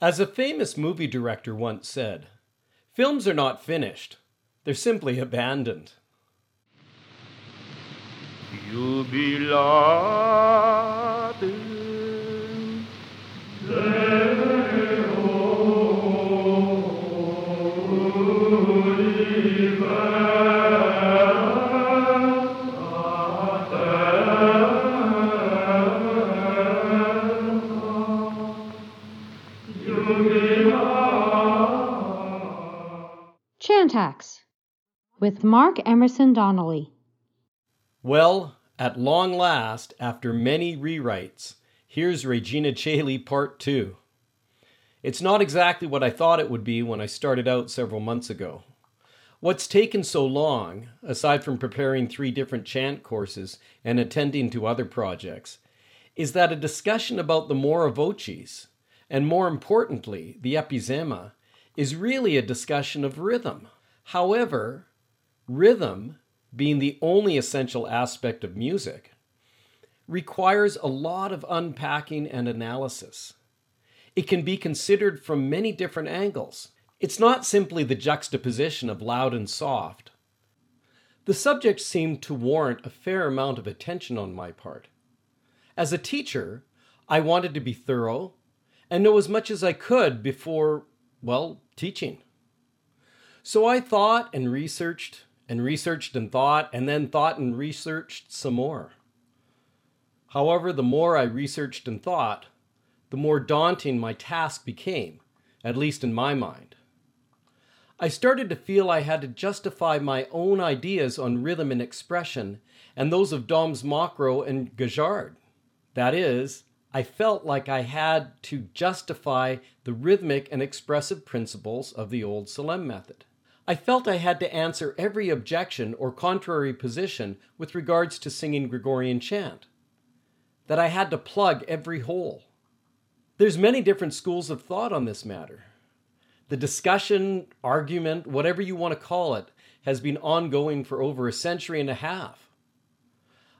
As a famous movie director once said, films are not finished, they're simply abandoned. ChantHacks with Mark Emerson Donnelly. Well, at long last, after many rewrites, here's Regina Caeli Part 2. It's not exactly what I thought it would be when I started out several months ago. What's taken so long, aside from preparing three different chant courses and attending to other projects, is that a discussion about the Mora vocis, and more importantly, the epizema, is really a discussion of rhythm. However, rhythm, being the only essential aspect of music, requires a lot of unpacking and analysis. It can be considered from many different angles. It's not simply the juxtaposition of loud and soft. The subject seemed to warrant a fair amount of attention on my part. As a teacher, I wanted to be thorough and know as much as I could before, well, teaching. So I thought and researched and researched and thought and then thought and researched some more. However, the more I researched and thought, the more daunting my task became, at least in my mind. I started to feel I had to justify my own ideas on rhythm and expression and those of Doms Mocquereau and Gajard. That is, I felt like I had to justify the rhythmic and expressive principles of the old Solesmes method. I felt I had to answer every objection or contrary position with regards to singing Gregorian chant. That I had to plug every hole. There's many different schools of thought on this matter. The discussion, argument, whatever you want to call it, has been ongoing for over a century and a half.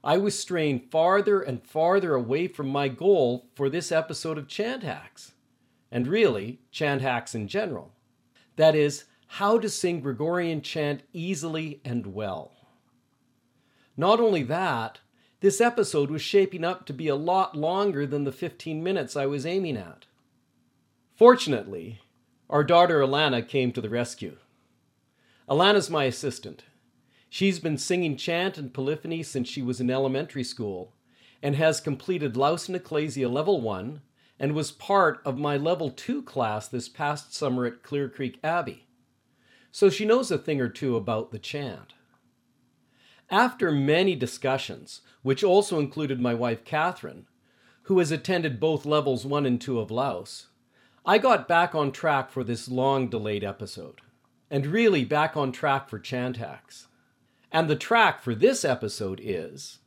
I was straying farther and farther away from my goal for this episode of Chant Hacks, and really, Chant Hacks in general. That is, how to sing Gregorian chant easily and well. Not only that, this episode was shaping up to be a lot longer than the 15 minutes I was aiming at. Fortunately, our daughter Alana came to the rescue. Alana's my assistant, She's been singing chant and polyphony since she was in elementary school and has completed Laus in Ecclesia Level 1 and was part of my Level 2 class this past summer at Clear Creek Abbey. So she knows a thing or two about the chant. After many discussions, which also included my wife Catherine, who has attended both levels 1 and 2 of Laus, I got back on track for this long delayed episode, and really back on track for ChantHacks. And the track for this episode is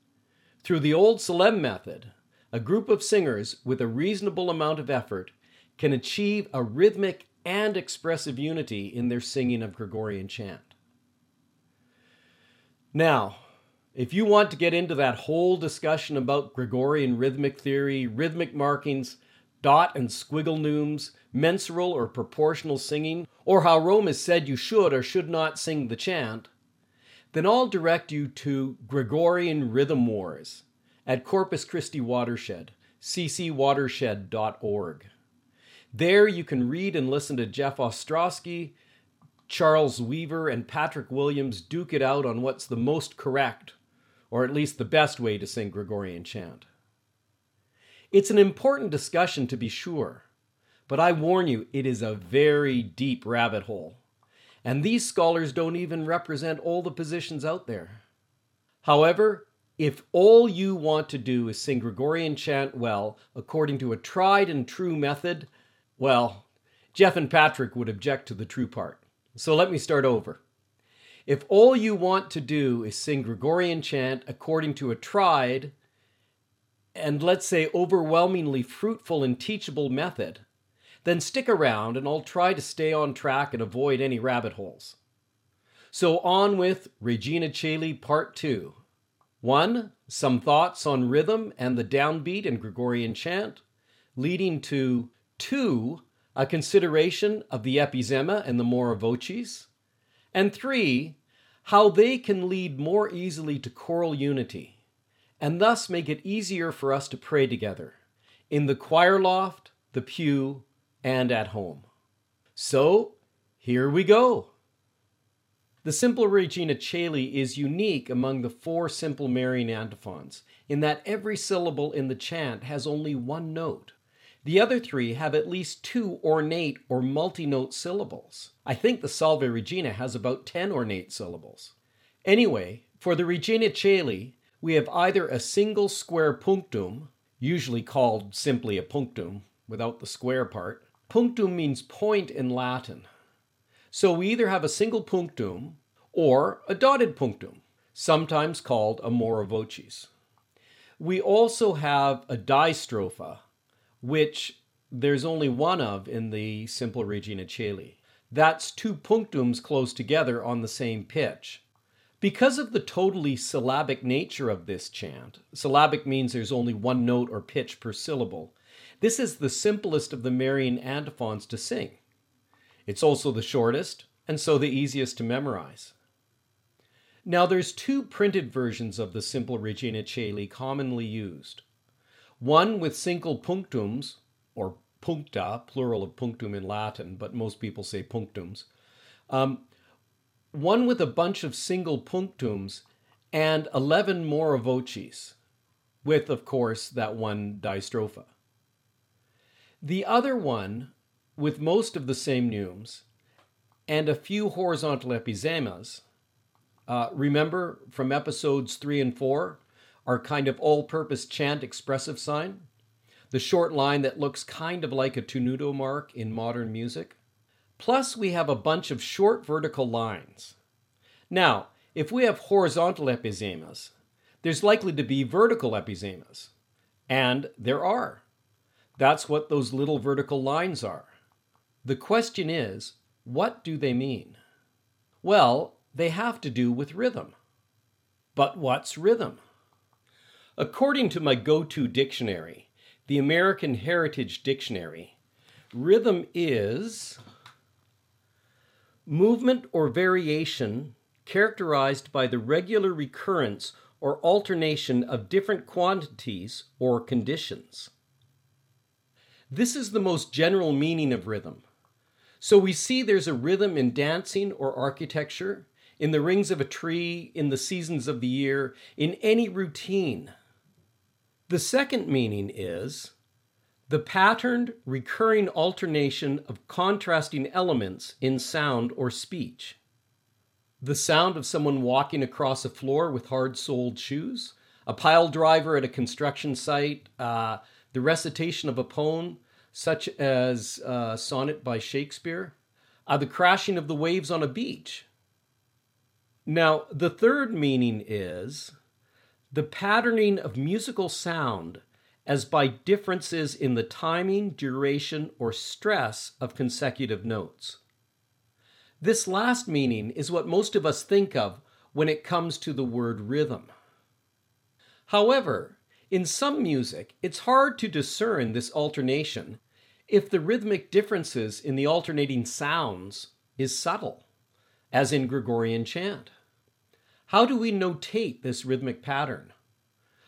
Through the old Solesmes method, a group of singers with a reasonable amount of effort can achieve a rhythmic and expressive unity in their singing of Gregorian chant. Now, if you want to get into that whole discussion about Gregorian rhythmic theory, rhythmic markings, dot and squiggle neumes, mensural or proportional singing, or how Rome has said you should or should not sing the chant, then I'll direct you to Gregorian Rhythm Wars at Corpus Christi Watershed, ccwatershed.org. There you can read and listen to Jeff Ostrowski, Charles Weaver, and Patrick Williams duke it out on what's the most correct, or at least the best way to sing Gregorian chant. It's an important discussion to be sure, but I warn you, it is a very deep rabbit hole and these scholars don't even represent all the positions out there. However, if all you want to do is sing Gregorian chant well, according to a tried and true method, well, Jeff and Patrick would object to the true part. So let me start over. If all you want to do is sing Gregorian chant according to a tried and let's say overwhelmingly fruitful and teachable method, then stick around and I'll try to stay on track and avoid any rabbit holes. So on with Regina Caeli Part 2. 1. Some thoughts on rhythm and the downbeat in Gregorian chant, leading to 2. a consideration of the epizema and the mora vocis, and three, how they can lead more easily to choral unity, and thus make it easier for us to pray together in the choir loft, the pew, and at home. So, here we go. The simple Regina Caeli is unique among the four simple Marian antiphons in that every syllable in the chant has only one note. The other three have at least two ornate or multi note syllables. I think the Salve Regina has about 10 ornate syllables. Anyway, for the Regina Caeli, we have either a single square punctum, usually called simply a punctum without the square part. Punctum means point in Latin. So we either have a single punctum or a dotted punctum, sometimes called a mora vocis. We also have a distropha, which there's only one of in the simple Regina Caeli. That's two punctums close together on the same pitch. Because of the totally syllabic nature of this chant, syllabic means there's only one note or pitch per syllable. This is the simplest of the Marian antiphons to sing. It's also the shortest, and so the easiest to memorize. Now there's two printed versions of the simple Regina Caeli commonly used one with single punctums, or puncta, plural of punctum in Latin, but most people say punctums. Um, one with a bunch of single punctums and 11 mora vocis, with, of course, that one distropha. The other one, with most of the same neumes and a few horizontal epizemas, uh, remember from episodes three and four, our kind of all purpose chant expressive sign, the short line that looks kind of like a tenuto mark in modern music. Plus, we have a bunch of short vertical lines. Now, if we have horizontal epizemas, there's likely to be vertical epizemas. And there are. That's what those little vertical lines are. The question is, what do they mean? Well, they have to do with rhythm. But what's rhythm? According to my go to dictionary, the American Heritage Dictionary, rhythm is movement or variation characterized by the regular recurrence or alternation of different quantities or conditions. This is the most general meaning of rhythm. So we see there's a rhythm in dancing or architecture, in the rings of a tree, in the seasons of the year, in any routine. The second meaning is the patterned, recurring alternation of contrasting elements in sound or speech. The sound of someone walking across a floor with hard soled shoes, a pile driver at a construction site, uh, the recitation of a poem, such as uh, Sonnet by Shakespeare, uh, the crashing of the waves on a beach, now, the third meaning is the patterning of musical sound as by differences in the timing, duration, or stress of consecutive notes. This last meaning is what most of us think of when it comes to the word rhythm. However, in some music, it's hard to discern this alternation if the rhythmic differences in the alternating sounds is subtle as in Gregorian chant? How do we notate this rhythmic pattern?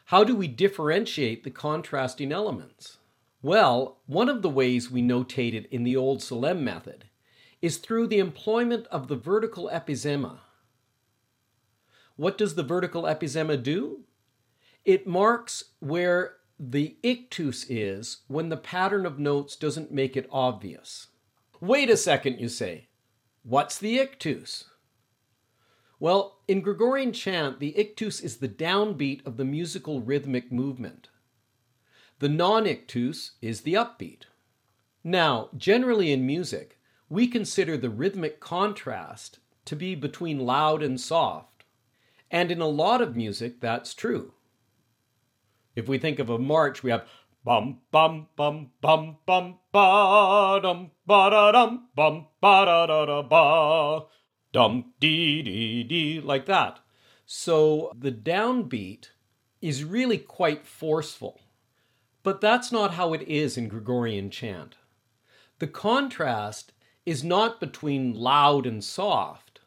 How do we differentiate the contrasting elements? Well, one of the ways we notate it in the old Solesmes method is through the employment of the vertical epizema. What does the vertical epizema do? It marks where the ictus is when the pattern of notes doesn't make it obvious. Wait a second, you say. What's the ictus? Well, in Gregorian chant, the ictus is the downbeat of the musical rhythmic movement. The non ictus is the upbeat. Now, generally in music, we consider the rhythmic contrast to be between loud and soft. And in a lot of music, that's true. If we think of a march, we have Bum bum bum bum bum ba dum ba da dum bum ba da da da ba dum dee dee dee like that. So the downbeat is really quite forceful. But that's not how it is in Gregorian chant. The contrast is not between loud and soft.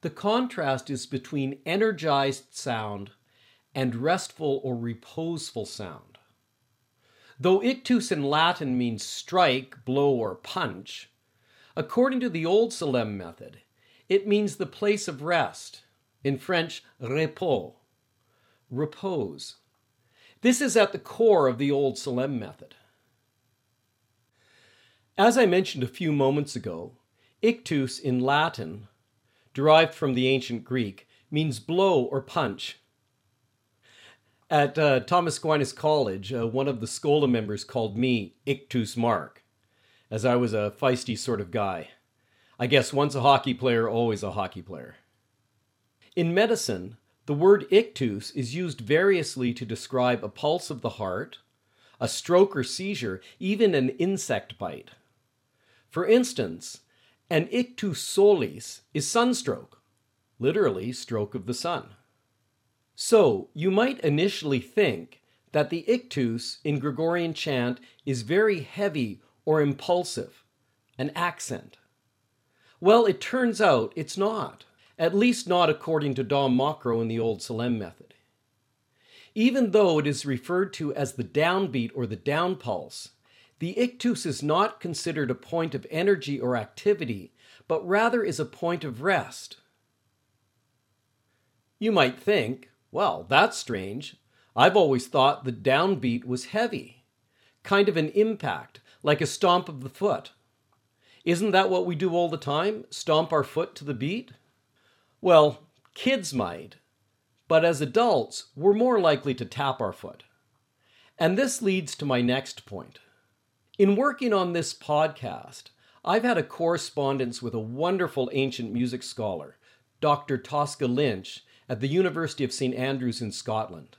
The contrast is between energized sound and restful or reposeful sound. Though ictus in Latin means strike, blow, or punch, according to the old Solesmes method, it means the place of rest, in French, repos, repose. This is at the core of the old Solesmes method. As I mentioned a few moments ago, ictus in Latin, derived from the ancient Greek, means blow or punch. At uh, Thomas Aquinas College, uh, one of the Schola members called me Ictus Mark, as I was a feisty sort of guy. I guess once a hockey player, always a hockey player. In medicine, the word ictus is used variously to describe a pulse of the heart, a stroke or seizure, even an insect bite. For instance, an ictus solis is sunstroke, literally stroke of the sun. So, you might initially think that the ictus in Gregorian chant is very heavy or impulsive, an accent. Well, it turns out it's not, at least not according to Dom Mocquereau in the Old Solesmes method. Even though it is referred to as the downbeat or the down pulse, the ictus is not considered a point of energy or activity, but rather is a point of rest. You might think, well, that's strange. I've always thought the downbeat was heavy, kind of an impact, like a stomp of the foot. Isn't that what we do all the time? Stomp our foot to the beat? Well, kids might, but as adults, we're more likely to tap our foot. And this leads to my next point. In working on this podcast, I've had a correspondence with a wonderful ancient music scholar, Dr. Tosca Lynch, at the University of St. Andrews in Scotland.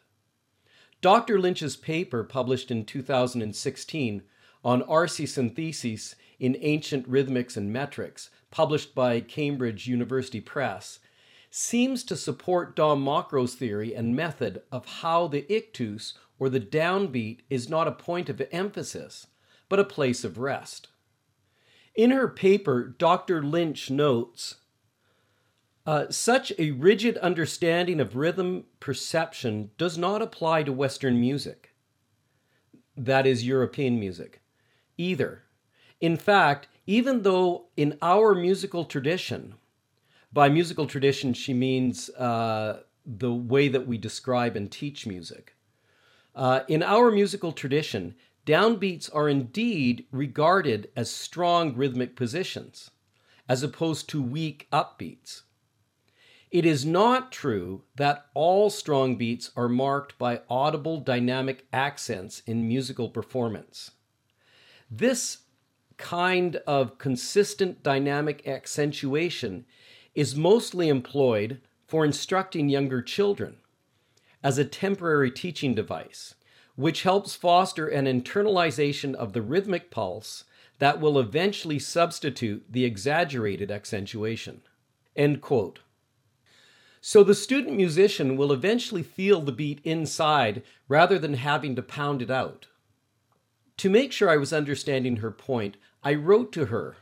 Dr. Lynch's paper, published in 2016 on arsis and thesis in Ancient Rhythmics and Metrics, published by Cambridge University Press, seems to support Dom Mocquereau's theory and method of how the ictus, or the downbeat, is not a point of emphasis, but a place of rest. In her paper, Dr. Lynch notes uh, such a rigid understanding of rhythm perception does not apply to Western music, that is, European music, either. In fact, even though in our musical tradition, by musical tradition she means uh, the way that we describe and teach music, uh, in our musical tradition, downbeats are indeed regarded as strong rhythmic positions, as opposed to weak upbeats. It is not true that all strong beats are marked by audible dynamic accents in musical performance. This kind of consistent dynamic accentuation is mostly employed for instructing younger children as a temporary teaching device, which helps foster an internalization of the rhythmic pulse that will eventually substitute the exaggerated accentuation. End quote. So the student musician will eventually feel the beat inside rather than having to pound it out. To make sure I was understanding her point, I wrote to her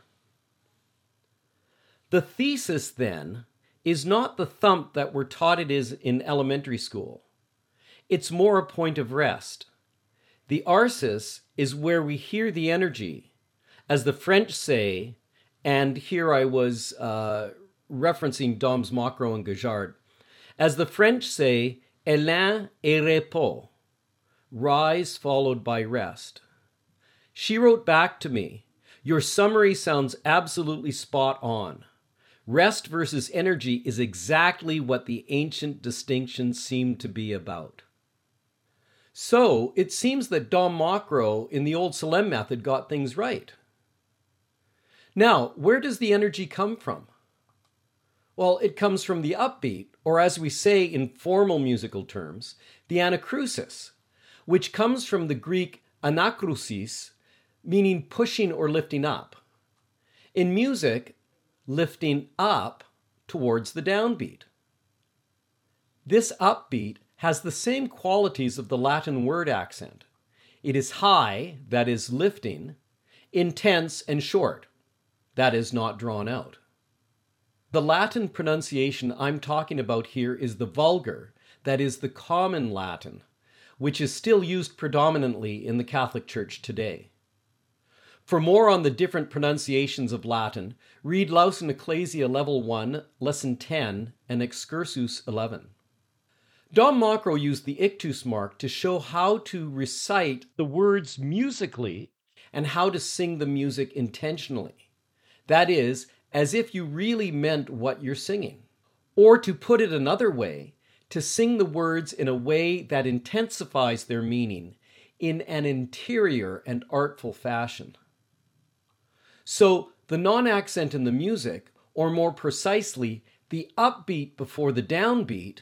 The thesis, then, is not the thump that we're taught it is in elementary school. It's more a point of rest. The arsis is where we hear the energy. As the French say, and here I was uh, referencing Dom's Mocquereau and Gajard. As the French say, élan et repos, rise followed by rest. She wrote back to me, Your summary sounds absolutely spot on. Rest versus energy is exactly what the ancient distinctions seem to be about. So it seems that Dom Mocquereau in the old Solesmes method got things right. Now, where does the energy come from? Well, it comes from the upbeat, or as we say in formal musical terms, the anacrusis, which comes from the Greek anakrusis, meaning pushing or lifting up. In music, lifting up towards the downbeat. This upbeat has the same qualities of the Latin word accent. It is high, that is, lifting, intense and short, that is, not drawn out. The Latin pronunciation I'm talking about here is the vulgar, that is, the common Latin, which is still used predominantly in the Catholic Church today. For more on the different pronunciations of Latin, read Laus in Ecclesia Level 1, Lesson 10, and Excursus 11. Dom Mocquereau used the ictus mark to show how to recite the words musically and how to sing the music intentionally. That is, as if you really meant what you're singing. Or to put it another way, to sing the words in a way that intensifies their meaning in an interior and artful fashion. So, the non accent in the music, or more precisely, the upbeat before the downbeat,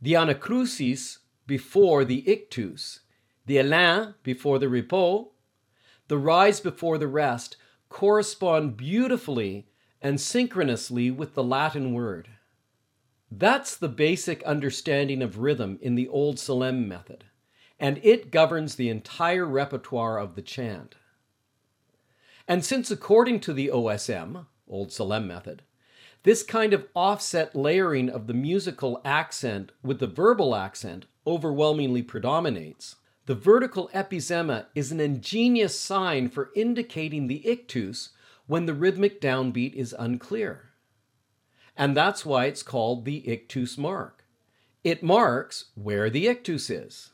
the anacrusis before the ictus, the élan before the repos, the rise before the rest, correspond beautifully and synchronously with the Latin word. That's the basic understanding of rhythm in the Old Solesmes method, and it governs the entire repertoire of the chant. And since, according to the OSM, Old Solesmes method, this kind of offset layering of the musical accent with the verbal accent overwhelmingly predominates, the vertical epizema is an ingenious sign for indicating the ictus when the rhythmic downbeat is unclear. And that's why it's called the ictus mark. It marks where the ictus is.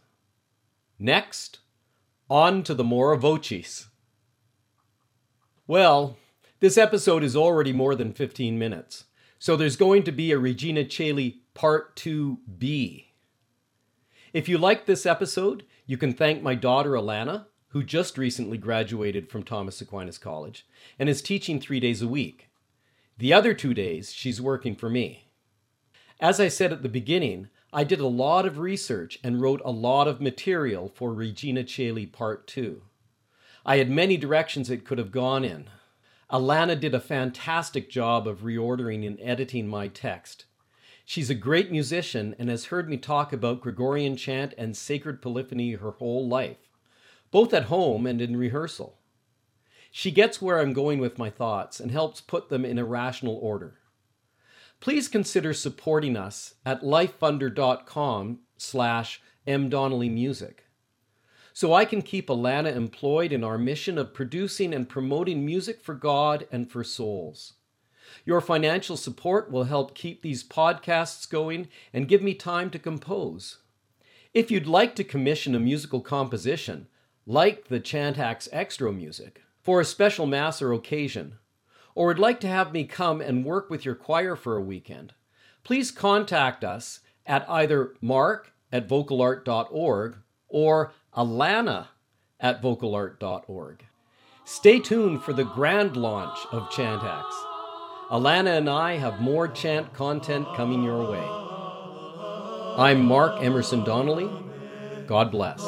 Next, on to the mora vocis. Well, this episode is already more than 15 minutes, so there's going to be a Regina Caeli Part 2B. If you liked this episode, you can thank my daughter Alana who just recently graduated from Thomas Aquinas College and is teaching three days a week. The other two days, she's working for me. As I said at the beginning, I did a lot of research and wrote a lot of material for Regina Caeli Part 2. I had many directions it could have gone in. Alana did a fantastic job of reordering and editing my text. She's a great musician and has heard me talk about Gregorian chant and sacred polyphony her whole life both at home and in rehearsal. She gets where I'm going with my thoughts and helps put them in a rational order. Please consider supporting us at lifefunder.com slash mdonnellymusic so I can keep Alana employed in our mission of producing and promoting music for God and for souls. Your financial support will help keep these podcasts going and give me time to compose. If you'd like to commission a musical composition, like the ChantHacks Extra music, for a special Mass or occasion, or would like to have me come and work with your choir for a weekend, please contact us at either mark at vocalart.org or alana at vocalart.org. Stay tuned for the grand launch of ChantHacks. Alana and I have more chant content coming your way. I'm Mark Emerson Donnelly. God bless.